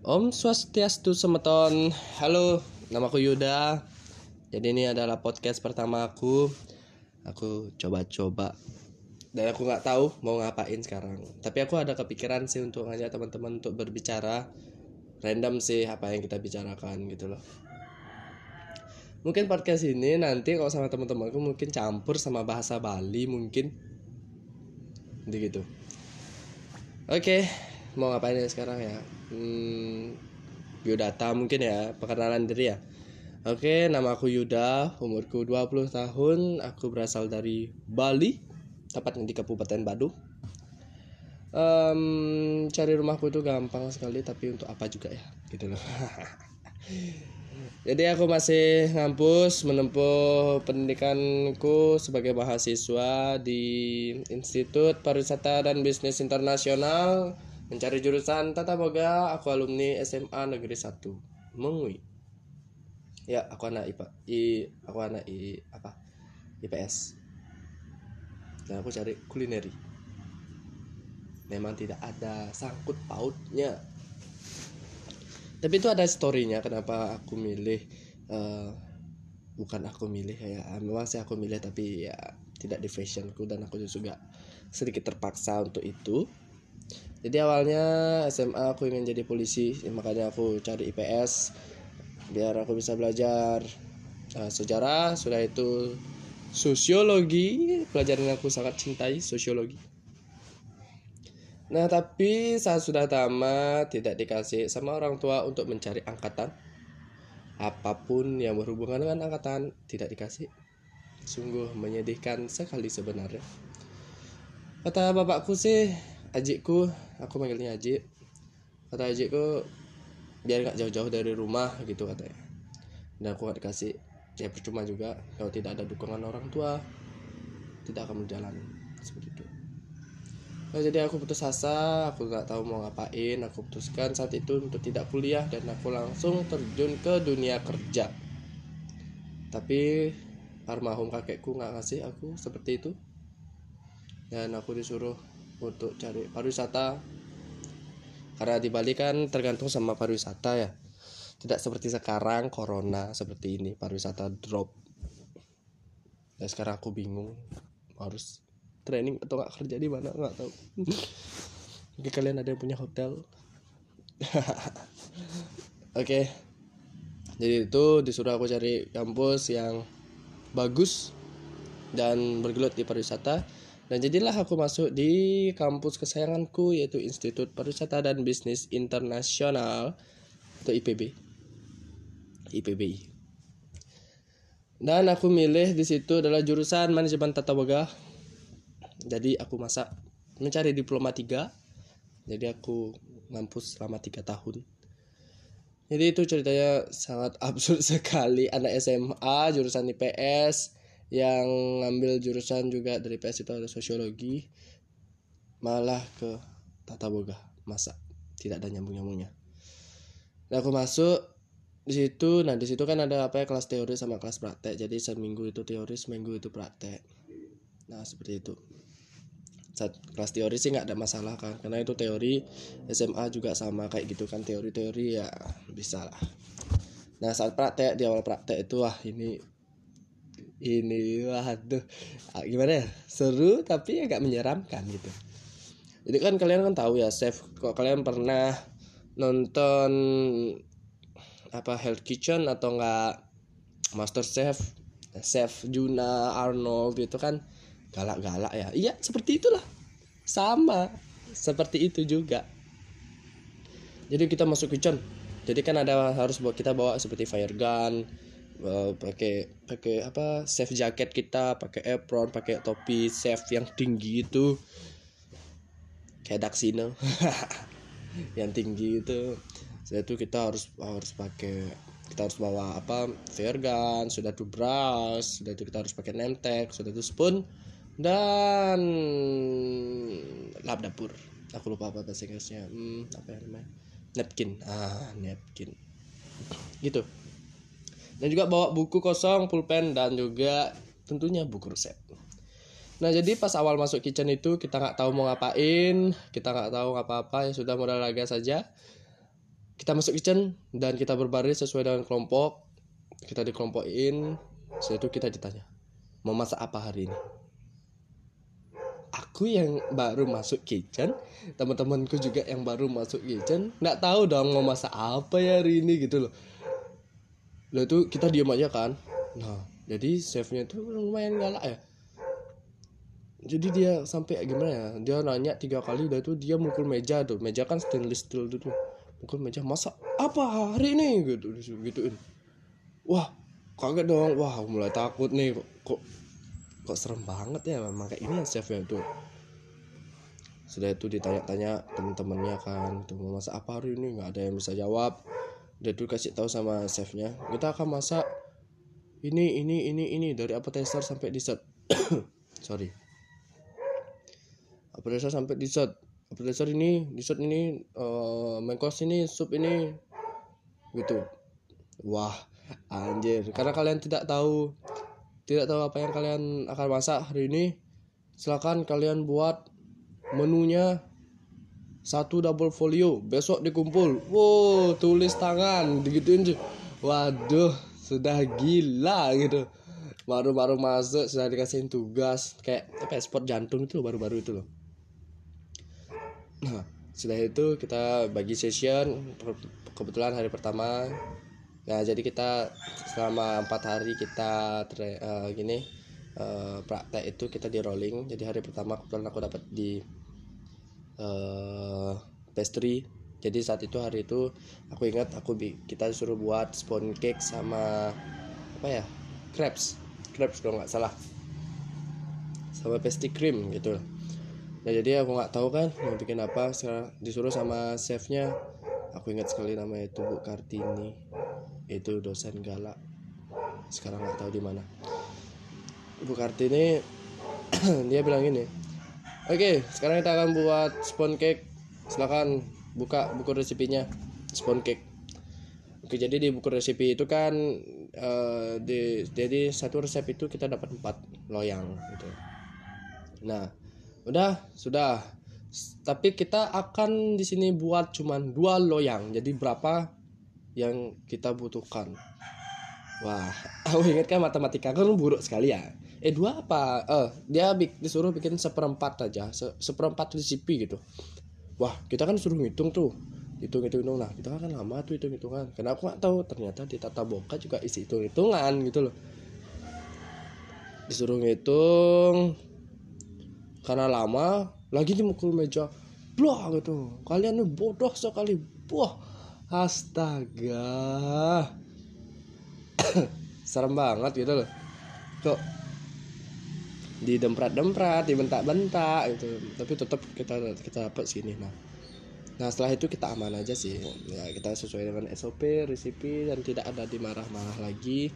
Om Swastiastu Semeton. Halo, namaku Yuda. Jadi ini adalah podcast pertama aku. Aku coba-coba. Dan aku nggak tahu mau ngapain sekarang. Tapi aku ada kepikiran sih untuk ngajak teman-teman untuk berbicara. Random sih apa yang kita bicarakan gitu loh. Mungkin podcast ini nanti kalau sama teman-temanku mungkin campur sama bahasa Bali mungkin. Jadi gitu. Oke, mau ngapain ya sekarang ya? Hmm, biodata mungkin ya, perkenalan diri ya. Oke, nama aku Yuda, umurku 20 tahun, aku berasal dari Bali, tepatnya di Kabupaten Badung. Um, cari rumahku itu gampang sekali, tapi untuk apa juga ya, gitu loh. Jadi aku masih ngampus menempuh pendidikanku sebagai mahasiswa di Institut Pariwisata dan Bisnis Internasional mencari jurusan Tata Boga. Aku alumni SMA Negeri 1 Mengui. Ya, aku anak IPA. I aku anak I apa? IPS. Dan aku cari kulineri. Memang tidak ada sangkut pautnya tapi itu ada storynya kenapa aku milih uh, bukan aku milih ya memang sih aku milih tapi ya tidak di fashionku dan aku juga sedikit terpaksa untuk itu jadi awalnya SMA aku ingin jadi polisi ya, makanya aku cari IPS biar aku bisa belajar uh, sejarah sudah itu sosiologi pelajaran yang aku sangat cintai sosiologi Nah, tapi saat sudah tamat tidak dikasih sama orang tua untuk mencari angkatan. Apa pun yang berhubungan dengan angkatan tidak dikasih. Sungguh menyedihkan sekali sebenarnya. Kata bapakku sih, ajikku, aku manggilnya ajik. Kata ajikku, biar gak jauh-jauh dari rumah gitu katanya. Dan aku gak dikasih. Ya percuma juga kalau tidak ada dukungan orang tua, tidak akan berjalan seperti itu. Nah, jadi aku putus asa, aku nggak tahu mau ngapain. Aku putuskan saat itu untuk tidak kuliah dan aku langsung terjun ke dunia kerja. Tapi almarhum kakekku nggak ngasih aku seperti itu. Dan aku disuruh untuk cari pariwisata. Karena di Bali kan tergantung sama pariwisata ya. Tidak seperti sekarang corona seperti ini pariwisata drop. Dan sekarang aku bingung harus training atau nggak kerja di mana nggak tahu mungkin kalian ada yang punya hotel oke okay. jadi itu disuruh aku cari kampus yang bagus dan bergelut di pariwisata dan jadilah aku masuk di kampus kesayanganku yaitu Institut Pariwisata dan Bisnis Internasional atau IPB IPBI dan aku milih di situ adalah jurusan manajemen tata boga. Jadi aku masa mencari diploma 3 jadi aku ngampus selama tiga tahun. Jadi itu ceritanya sangat absurd sekali. Anak SMA jurusan IPS yang ngambil jurusan juga dari IPS itu ada sosiologi malah ke tata boga masa tidak ada nyambung nyambungnya nah aku masuk di situ. Nah di situ kan ada apa ya kelas teori sama kelas praktek. Jadi seminggu itu teori seminggu itu praktek. Nah seperti itu. Saat kelas teori sih nggak ada masalah kan. Karena itu teori SMA juga sama kayak gitu kan. Teori-teori ya bisa lah. Nah saat praktek di awal praktek itu wah ini ini waduh ah, gimana ya? Seru tapi agak menyeramkan gitu. Jadi kan kalian kan tahu ya chef kok kalian pernah nonton apa Health Kitchen atau enggak Master Chef? Chef Juna Arnold itu kan. Galak-galak ya. Iya seperti itulah. Sama seperti itu juga. Jadi kita masuk kitchen. Jadi kan ada harus buat kita bawa seperti fire gun pakai pakai apa safe jacket kita pakai apron pakai topi safe yang tinggi itu. Kayak daksina yang tinggi itu. Setelah itu kita harus harus pakai kita harus bawa apa fire gun sudah itu brush sudah itu kita harus pakai name sudah itu spoon dan lap dapur. Aku lupa apa bahasa Inggrisnya. Hmm, apa yang namanya? Napkin. Ah napkin. Gitu dan juga bawa buku kosong pulpen dan juga tentunya buku resep. Nah jadi pas awal masuk kitchen itu kita nggak tahu mau ngapain kita nggak tahu apa-apa ya sudah modal laga saja. Kita masuk kitchen dan kita berbaris sesuai dengan kelompok. Kita dikelompokin setelah itu kita ditanya mau masak apa hari ini? Aku yang baru masuk kitchen teman-temanku juga yang baru masuk kitchen nggak tahu dong mau masak apa ya hari ini gitu loh Lalu itu kita diam aja kan. Nah jadi chefnya itu lumayan galak ya. Jadi dia sampai gimana ya dia nanya tiga kali udah tuh dia mukul meja tuh. Meja kan stainless steel tuh, tuh. mukul meja masa apa hari ini? Gitu gituin wah kaget dong. Wah mulai takut nih kok kok, kok serem banget ya memang kayak ini ya chefnya tuh. Sudah itu ditanya-tanya temen-temennya kan tuh mau masak apa hari ini? Nggak ada yang bisa jawab udah tuh kasih tahu sama chefnya. Kita akan masak ini ini ini ini dari appetizer sampai dessert. Sorry. Appetizer sampai dessert. Appetizer ini dessert ini uh, main course ini sup ini gitu. Wah anjir. Karena kalian tidak tahu tidak tahu apa yang kalian akan masak hari ini silakan kalian buat menunya satu double folio besok dikumpul. Wow tulis tangan digituin sih waduh sudah gila gitu. Baru-baru masuk sudah dikasihin tugas. Kayak apa ya, jantung itu baru-baru itu loh. Nah, setelah itu kita bagi session kebetulan hari pertama. Nah, jadi kita selama empat hari kita uh, gini uh, praktek itu kita di rolling. Jadi hari pertama kebetulan aku dapat di uh, pastry. Jadi saat itu hari itu aku ingat aku kita disuruh buat spoon cake sama apa ya crepes. Crepes kalau nggak salah. Sama pastry cream gitu. Nah jadi aku nggak tahu kan mau bikin apa. Sekarang disuruh sama chefnya. Aku ingat sekali nama itu Bu Kartini. Itu dosen galak. Sekarang nggak tahu di mana. Bu Kartini dia bilang ini oke sekarang kita akan buat spoon cake. Silakan buka buku resepinya spoon cake. Oke jadi di buku resepi itu kan uh, di jadi satu resep itu kita dapat empat loyang gitu. Nah udah sudah. Tapi kita akan di sini buat cuman dua loyang. Jadi berapa yang kita butuhkan? Wah aku ingat kan matematika kan buruk sekali ya eh dua apa? Eh dia disuruh bikin seperempat aja se seperempat resipi gitu. Wah kita kan suruh ngitung tuh hitung hitung hitung nah kita kan lama tuh hitung hitungan karena aku nggak tahu ternyata di tata boka juga isi hitung hitungan gitu loh. Disuruh ngitung karena lama lagi dimukul meja. Blah gitu. Kalian bodoh sekali. Buah astaga. Serem banget gitu loh. Kok didemprat-demprat, dibentak-bentak gitu. Tapi tetap kita kita dapat sini nah. Nah, setelah itu kita aman aja sih. Ya, kita sesuai dengan SOP, resipi dan tidak ada dimarah-marah lagi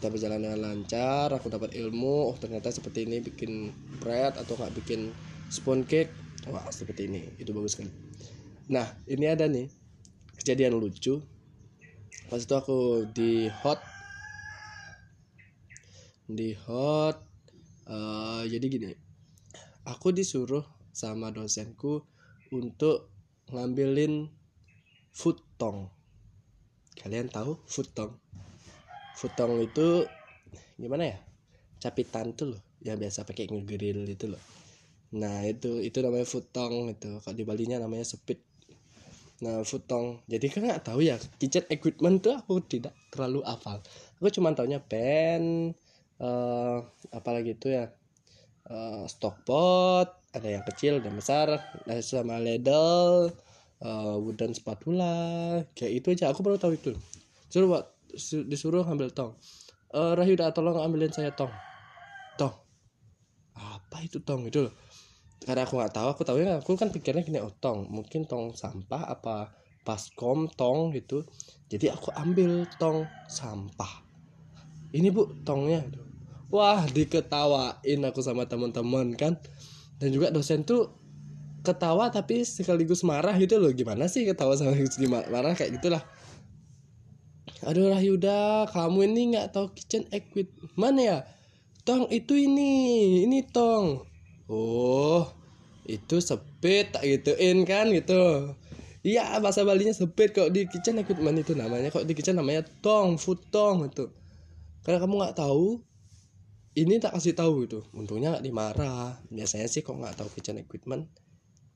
kita berjalan dengan lancar aku dapat ilmu oh ternyata seperti ini bikin bread atau nggak bikin spoon cake wah seperti ini itu bagus sekali nah ini ada nih kejadian lucu pas itu aku di hot di hot uh, jadi gini aku disuruh sama dosenku untuk ngambilin food tong. Kalian tahu food tong? Futong itu gimana ya? Capitan tuh loh yang biasa pakai ngegrill itu loh. Nah itu itu namanya futong itu. Kalau di Bali nya namanya sepit. Nah futong jadi kan nggak tahu ya kitchen equipment tuh aku tidak terlalu hafal. Aku cuma taunya pen uh, apalagi itu ya? Uh, stock pot ada yang kecil dan besar ada sama ladle uh, wooden spatula kayak itu aja. Aku baru tahu itu. Suruh disuruh ambil tong. Uh, udah tolong ambilin saya tong. Tong. Apa itu tong itu loh? Karena aku nggak tahu aku tahu ya aku kan pikirnya gini oh tong. Mungkin tong sampah apa paskom tong gitu. Jadi aku ambil tong sampah. Ini bu tongnya wah diketawain aku sama teman-teman kan? Dan juga dosen tuh ketawa tapi sekaligus marah gitu loh. Gimana sih ketawa sama marah? Kayak gitulah. Aduh Rahyuda kamu ini nggak tahu kitchen equipment ya? Tong itu ini ini tong. Oh itu sepit tak gituin kan? Gitu. Iya bahasa Balinya speed kok di kitchen equipment itu namanya. Kok di kitchen namanya tong food tong itu karena kamu nggak tahu ini tak kasih tahu itu untungnya nggak dimarah. Biasanya sih kok nggak tahu kitchen equipment.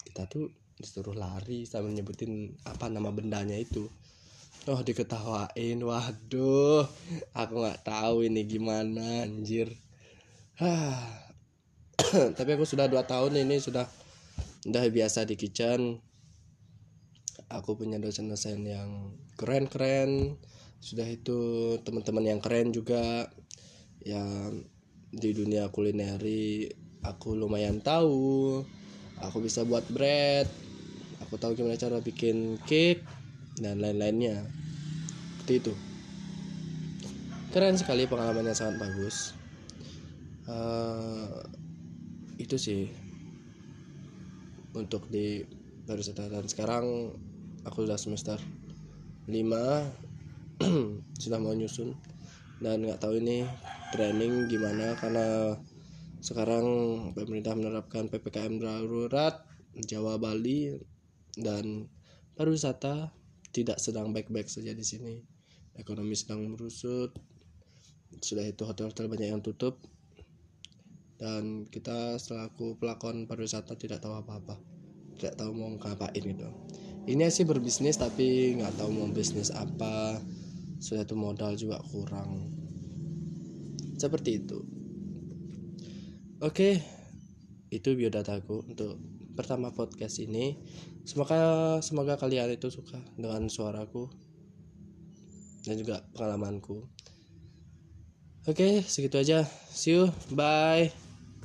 Kita tuh disuruh lari sambil nyebutin apa nama bendanya itu. Oh diketawain. Waduh aku nggak tahu ini gimana anjir. Tapi aku sudah dua tahun ini sudah udah biasa di kitchen. Aku punya dosen-dosen yang keren-keren. Sudah itu teman-teman yang keren juga. Yang di dunia kulineri aku lumayan tahu. Aku bisa buat bread aku tahu gimana cara bikin cake dan lain-lainnya. Seperti itu. Keren sekali pengalamannya sangat bagus. Uh, itu sih. Untuk di dan sekarang aku sudah semester 5 sudah mau nyusun. Dan nggak tahu ini training gimana? Karena sekarang pemerintah menerapkan ppkm darurat Jawa Bali dan pariwisata tidak sedang baik-baik saja di sini. Ekonomi sedang merusut sudah itu hotel-hotel banyak yang tutup dan kita selaku pelakon pariwisata tidak tahu apa-apa tidak tahu mau ngapain gitu. Ini sih berbisnis tapi nggak tahu mau bisnis apa sudah itu modal juga kurang seperti itu. Oke itu biodataku untuk pertama podcast ini. Semoga semoga kalian itu suka dengan suaraku dan juga pengalamanku. Oke segitu aja. See you. Bye